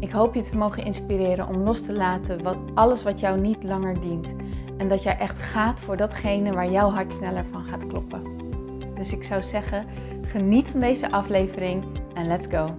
Ik hoop je te mogen inspireren om los te laten wat, alles wat jou niet langer dient. En dat jij echt gaat voor datgene waar jouw hart sneller van gaat kloppen. Dus ik zou zeggen, geniet van deze aflevering en let's go.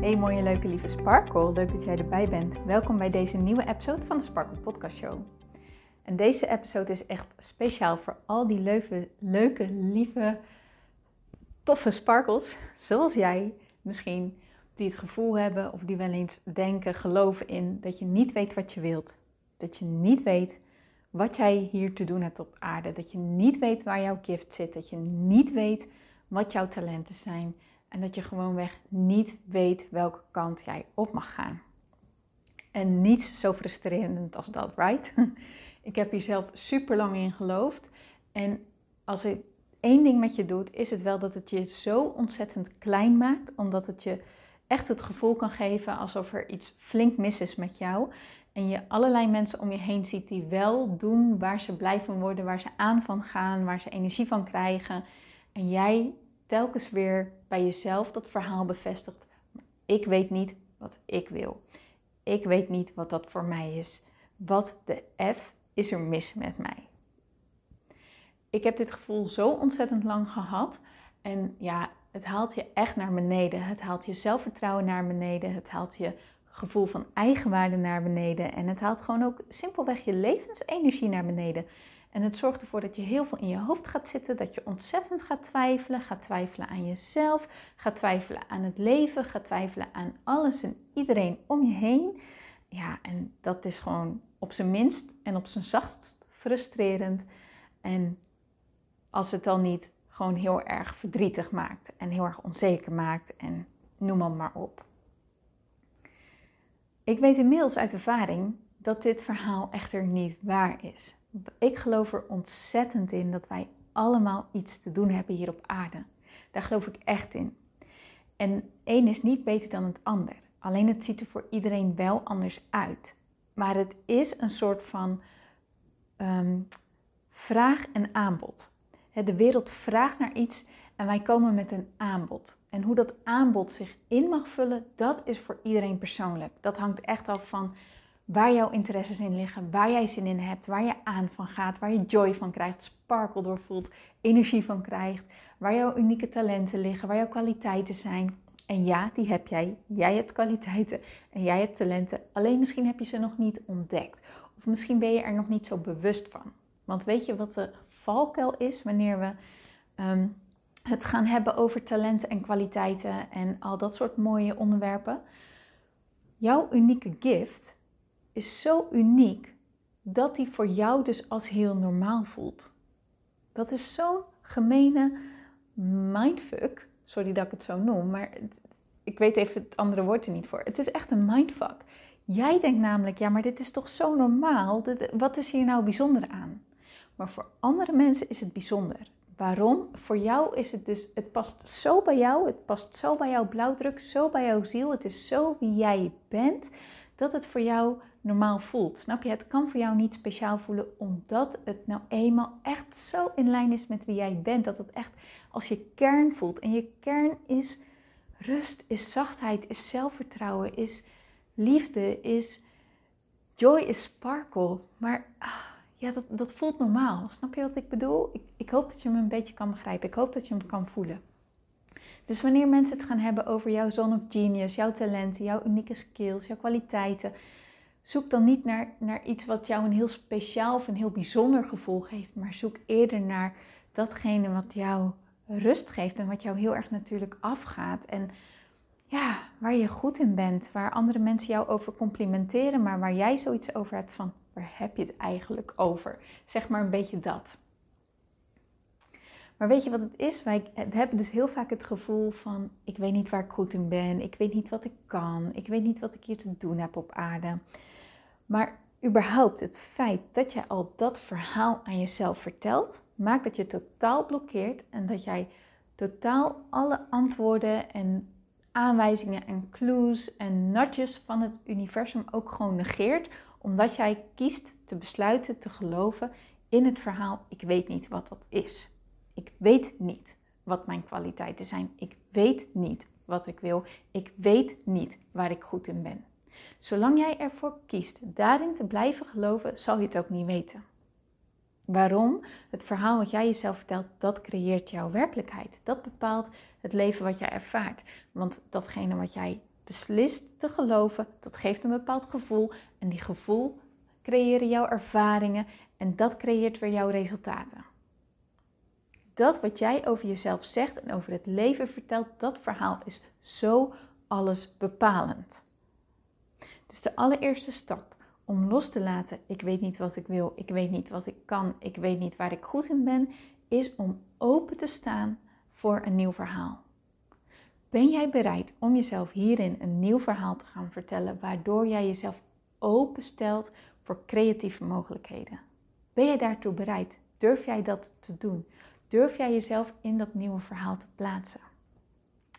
Hey mooie leuke lieve Sparkle, leuk dat jij erbij bent. Welkom bij deze nieuwe episode van de Sparkle Podcast Show. En deze episode is echt speciaal voor al die leuke, leuke lieve, toffe sparkles, zoals jij, misschien die het gevoel hebben of die wel eens denken, geloven in dat je niet weet wat je wilt. Dat je niet weet wat jij hier te doen hebt op aarde. Dat je niet weet waar jouw gift zit. Dat je niet weet wat jouw talenten zijn. En dat je gewoonweg niet weet welke kant jij op mag gaan. En niets zo frustrerend als dat, right? Ik heb hier zelf super lang in geloofd. En als ik één ding met je doet, is het wel dat het je zo ontzettend klein maakt, omdat het je echt het gevoel kan geven alsof er iets flink mis is met jou. En je allerlei mensen om je heen ziet die wel doen waar ze blij van worden, waar ze aan van gaan, waar ze energie van krijgen. En jij telkens weer bij jezelf dat verhaal bevestigt. Ik weet niet wat ik wil. Ik weet niet wat dat voor mij is. Wat de F is er mis met mij? Ik heb dit gevoel zo ontzettend lang gehad. En ja, het haalt je echt naar beneden. Het haalt je zelfvertrouwen naar beneden. Het haalt je gevoel van eigenwaarde naar beneden. En het haalt gewoon ook simpelweg je levensenergie naar beneden. En het zorgt ervoor dat je heel veel in je hoofd gaat zitten, dat je ontzettend gaat twijfelen, gaat twijfelen aan jezelf, gaat twijfelen aan het leven, gaat twijfelen aan alles en iedereen om je heen. Ja, en dat is gewoon op zijn minst en op zijn zachtst frustrerend. En als het dan niet gewoon heel erg verdrietig maakt en heel erg onzeker maakt en noem het maar op. Ik weet inmiddels uit ervaring dat dit verhaal echter niet waar is. Ik geloof er ontzettend in dat wij allemaal iets te doen hebben hier op aarde. Daar geloof ik echt in. En één is niet beter dan het ander. Alleen het ziet er voor iedereen wel anders uit. Maar het is een soort van ehm, vraag en aanbod. De wereld vraagt naar iets en wij komen met een aanbod. En hoe dat aanbod zich in mag vullen, dat is voor iedereen persoonlijk. Dat hangt echt af van waar jouw interesses in liggen, waar jij zin in hebt, waar je aan van gaat, waar je joy van krijgt, sparkle door voelt, energie van krijgt, waar jouw unieke talenten liggen, waar jouw kwaliteiten zijn. En ja, die heb jij. Jij hebt kwaliteiten en jij hebt talenten. Alleen misschien heb je ze nog niet ontdekt. Of misschien ben je er nog niet zo bewust van. Want weet je wat de is wanneer we ehm, het gaan hebben over talenten en kwaliteiten en al dat soort mooie onderwerpen. Jouw unieke gift is zo uniek dat die voor jou dus als heel normaal voelt. Dat is zo'n gemene mindfuck. Sorry dat ik het zo noem, maar ik weet even het andere woord er niet voor. Het is echt een mindfuck. Jij denkt namelijk, ja, maar dit is toch zo normaal? Wat is hier nou bijzonder aan? Maar voor andere mensen is het bijzonder. Waarom? Voor jou is het dus, het past zo bij jou, het past zo bij jouw blauwdruk, zo bij jouw ziel. Het is zo wie jij bent, dat het voor jou normaal voelt. Snap je? Het kan voor jou niet speciaal voelen, omdat het nou eenmaal echt zo in lijn is met wie jij bent. Dat het echt als je kern voelt. En je kern is rust, is zachtheid, is zelfvertrouwen, is liefde, is joy, is sparkle. Maar. Ah, ja, dat, dat voelt normaal. Snap je wat ik bedoel? Ik, ik hoop dat je me een beetje kan begrijpen. Ik hoop dat je me kan voelen. Dus wanneer mensen het gaan hebben over jouw zone of genius, jouw talenten, jouw unieke skills, jouw kwaliteiten, zoek dan niet naar, naar iets wat jou een heel speciaal of een heel bijzonder gevoel geeft, maar zoek eerder naar datgene wat jou rust geeft en wat jou heel erg natuurlijk afgaat. En ja, waar je goed in bent, waar andere mensen jou over complimenteren, maar waar jij zoiets over hebt van heb je het eigenlijk over? Zeg maar een beetje dat. Maar weet je wat het is? Wij hebben dus heel vaak het gevoel van: ik weet niet waar ik goed in ben, ik weet niet wat ik kan, ik weet niet wat ik hier te doen heb op aarde. Maar überhaupt het feit dat jij al dat verhaal aan jezelf vertelt, maakt dat je totaal blokkeert en dat jij totaal alle antwoorden en aanwijzingen en clues en nudges van het universum ook gewoon negeert, omdat jij kiest te besluiten te geloven in het verhaal: ik weet niet wat dat is. Ik weet niet wat mijn kwaliteiten zijn. Ik weet niet wat ik wil. Ik weet niet waar ik goed in ben. Zolang jij ervoor kiest daarin te blijven geloven, zal je het ook niet weten. Waarom? Het verhaal wat jij jezelf vertelt, dat creëert jouw werkelijkheid. Dat bepaalt het leven wat jij ervaart. Want datgene wat jij beslist te geloven, dat geeft een bepaald gevoel. En die gevoel creëren jouw ervaringen en dat creëert weer jouw resultaten. Dat wat jij over jezelf zegt en over het leven vertelt, dat verhaal is zo alles bepalend. Dus de allereerste stap om los te laten, ik weet niet wat ik wil, ik weet niet wat ik kan, ik weet niet waar ik goed in ben, is om open te staan voor een nieuw verhaal. Ben jij bereid om jezelf hierin een nieuw verhaal te gaan vertellen, waardoor jij jezelf openstelt voor creatieve mogelijkheden? Ben jij daartoe bereid? Durf jij dat te doen? Durf jij jezelf in dat nieuwe verhaal te plaatsen?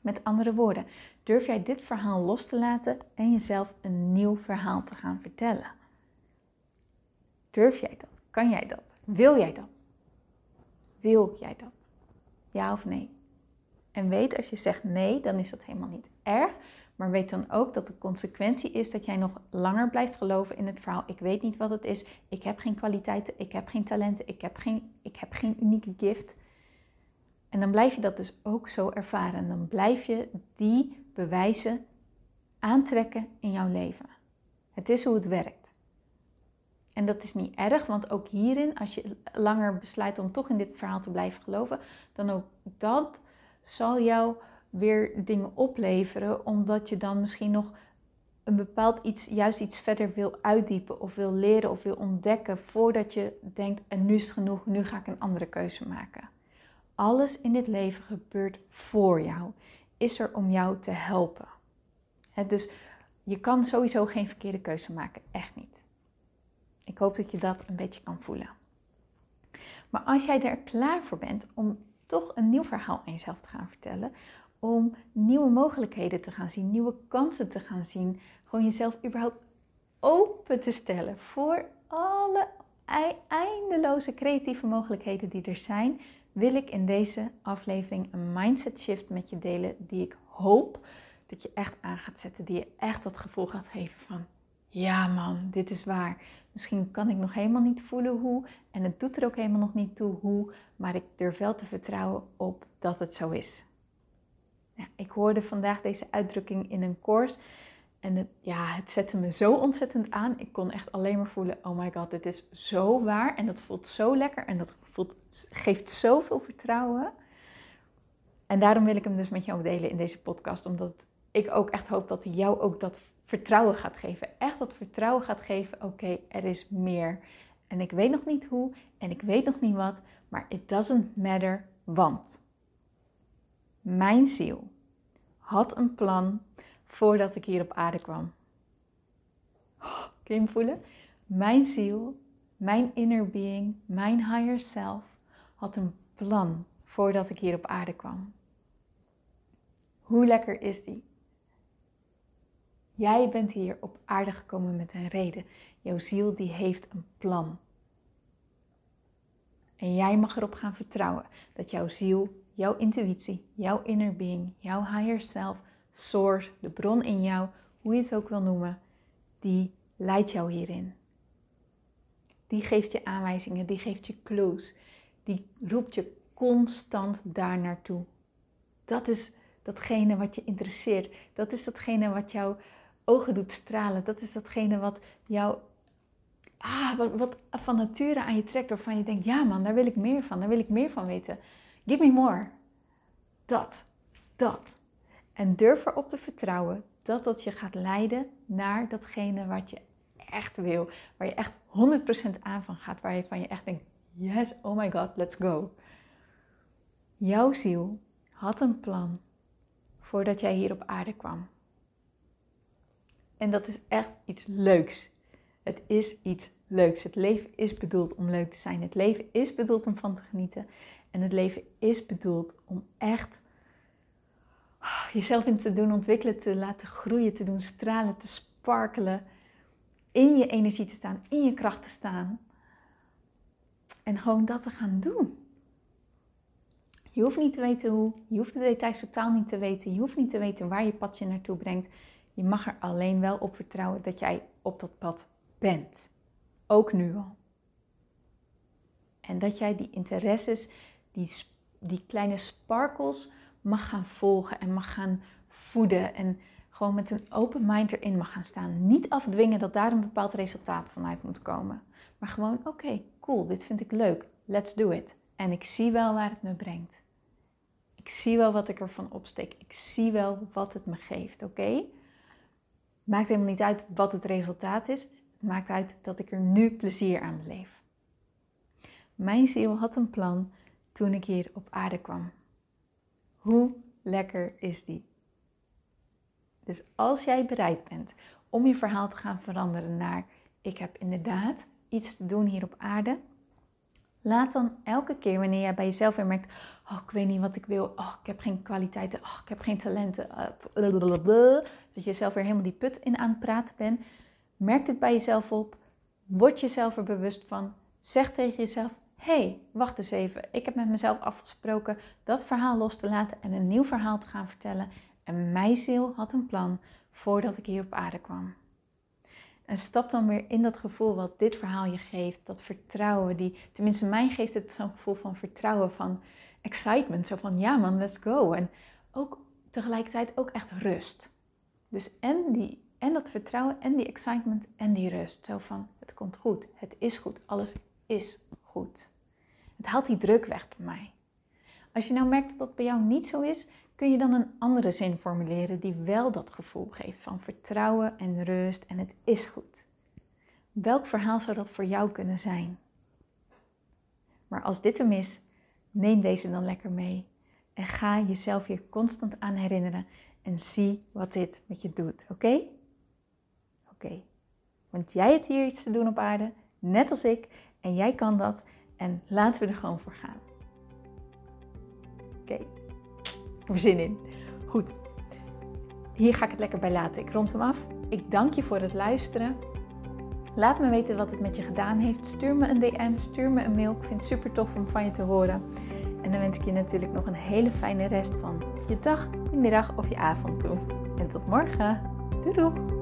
Met andere woorden, durf jij dit verhaal los te laten en jezelf een nieuw verhaal te gaan vertellen? Durf jij dat? Kan jij dat? Wil jij dat? Wil jij dat? Ja of nee? En weet als je zegt nee, dan is dat helemaal niet erg. Maar weet dan ook dat de consequentie is dat jij nog langer blijft geloven in het verhaal. Ik weet niet wat het is. Ik heb geen kwaliteiten. Ik heb geen talenten. Ik heb geen, ik heb geen unieke gift. En dan blijf je dat dus ook zo ervaren. En dan blijf je die bewijzen aantrekken in jouw leven. Het is hoe het werkt. En dat is niet erg, want ook hierin, als je langer besluit om toch in dit verhaal te blijven geloven, dan ook dat zal jou weer dingen opleveren, omdat je dan misschien nog een bepaald iets, juist iets verder wil uitdiepen of wil leren of wil ontdekken voordat je denkt, en nu is het genoeg, nu ga ik een andere keuze maken. Alles in dit leven gebeurt voor jou, is er om jou te helpen. dus je kan sowieso geen verkeerde keuze maken, echt niet. Ik hoop dat je dat een beetje kan voelen. Maar als jij er klaar voor bent om toch een nieuw verhaal aan jezelf te gaan vertellen, om nieuwe mogelijkheden te gaan zien, nieuwe kansen te gaan zien. Gewoon jezelf überhaupt open te stellen voor alle eindeloze creatieve mogelijkheden die er zijn, wil ik in deze aflevering een mindset shift met je delen die ik hoop dat je echt aan gaat zetten, die je echt dat gevoel gaat geven van ja man, dit is waar. Misschien kan ik nog helemaal niet voelen hoe en het doet er ook helemaal nog niet toe hoe, maar ik durf wel te vertrouwen op dat het zo is. Ik hoorde vandaag deze uitdrukking in een course. En het, ja, het zette me zo ontzettend aan. Ik kon echt alleen maar voelen: oh my god, dit is zo waar. En dat voelt zo lekker. En dat voelt, geeft zoveel vertrouwen. En daarom wil ik hem dus met jou delen in deze podcast. Omdat ik ook echt hoop dat hij jou ook dat vertrouwen gaat geven. Echt dat vertrouwen gaat geven: oké, er is meer. En ik weet nog niet hoe en ik weet nog niet wat. Maar it doesn't matter, want. Mijn ziel had een plan voordat ik hier op aarde kwam. Oh, kun je hem voelen? Mijn ziel, mijn inner being, mijn higher self had een plan voordat ik hier op aarde kwam. Hoe lekker is die? Jij bent hier op aarde gekomen met een reden. Jouw ziel die heeft een plan. En jij mag erop gaan vertrouwen dat jouw ziel jouw intuïtie, jouw inner being, jouw higher self, source, de bron in jou, hoe je het ook wil noemen, die leidt jou hierin. Die geeft je aanwijzingen, die geeft je clues, die roept je constant daar naartoe. Dat is datgene wat je interesseert. Dat is datgene wat jouw ogen doet stralen. Dat is datgene wat jou ah, wat, wat van nature aan je trekt, waarvan je denkt, ja man, daar wil ik meer van, daar wil ik meer van weten. Give me more. Dat, dat. En durf erop te vertrouwen dat dat je gaat leiden naar datgene wat je echt wil. Waar je echt 100% aan van gaat. Waar je van je echt denkt, yes, oh my god, let's go. Jouw ziel had een plan voordat jij hier op aarde kwam. En dat is echt iets leuks. Het is iets leuks. Het leven is bedoeld om leuk te zijn. Het leven is bedoeld om van te genieten. En het leven is bedoeld om echt jezelf in te doen ontwikkelen, te laten groeien, te doen stralen, te sparkelen. In je energie te staan, in je kracht te staan. En gewoon dat te gaan doen. Je hoeft niet te weten hoe, je hoeft de details totaal niet te weten, je hoeft niet te weten waar je pad je naartoe brengt. Je mag er alleen wel op vertrouwen dat jij op dat pad bent. Ook nu al. En dat jij die interesses, die, die kleine sparkles mag gaan volgen en mag gaan voeden. En gewoon met een open mind erin mag gaan staan. Niet afdwingen dat daar een bepaald resultaat vanuit moet komen. Maar gewoon, oké, cool, dit vind ik leuk. Let's do it. En ik zie wel waar het me brengt. Ik zie wel wat ik ervan opsteek. Ik zie wel wat het me geeft, oké? Maakt helemaal niet uit wat het resultaat is. Het maakt uit dat ik er nu plezier aan beleef. Mijn ziel had een plan toen ik hier op aarde kwam. Hoe lekker is die? Dus als jij bereid bent om je verhaal te gaan veranderen naar ik heb inderdaad iets te doen hier op aarde, laat dan elke keer wanneer jij bij jezelf weer merkt, oh ik weet niet wat ik wil, oh ik heb geen kwaliteiten, oh ik heb geen talenten, uh, dat je jezelf weer helemaal die put in aan het praten bent, merk dit bij jezelf op, word jezelf er bewust van, zeg tegen jezelf, hey, wacht eens even. Ik heb met mezelf afgesproken dat verhaal los te laten en een nieuw verhaal te gaan vertellen. En mijn ziel had een plan voordat ik hier op aarde kwam. En stap dan weer in dat gevoel wat dit verhaal je geeft, dat vertrouwen, die, tenminste mij geeft het zo'n gevoel van vertrouwen, van excitement, zo van ja man, let's go. En ook tegelijkertijd ook echt rust. Dus en, die, en dat vertrouwen en die excitement en die rust. Zo van het komt goed, het is goed, alles is goed. Het haalt die druk weg bij mij. Als je nou merkt dat dat bij jou niet zo is, kun je dan een andere zin formuleren die wel dat gevoel geeft van vertrouwen en rust en het is goed. Welk verhaal zou dat voor jou kunnen zijn? Maar als dit hem is, neem deze dan lekker mee en ga jezelf hier constant aan herinneren en zie wat dit met je doet, oké? Oké. Want jij hebt hier iets te doen op aarde, net als ik, en jij kan dat en laten we er gewoon voor gaan. Oké, okay. ik er zin in. Goed, hier ga ik het lekker bij laten. Ik rond hem af. Ik dank je voor het luisteren. Laat me weten wat het met je gedaan heeft. Stuur me een DM, stuur me een mail. Ik vind het super tof om van je te horen. En dan wens ik je natuurlijk nog een hele fijne rest van je dag, je middag of je avond toe. En tot morgen. Doei doei!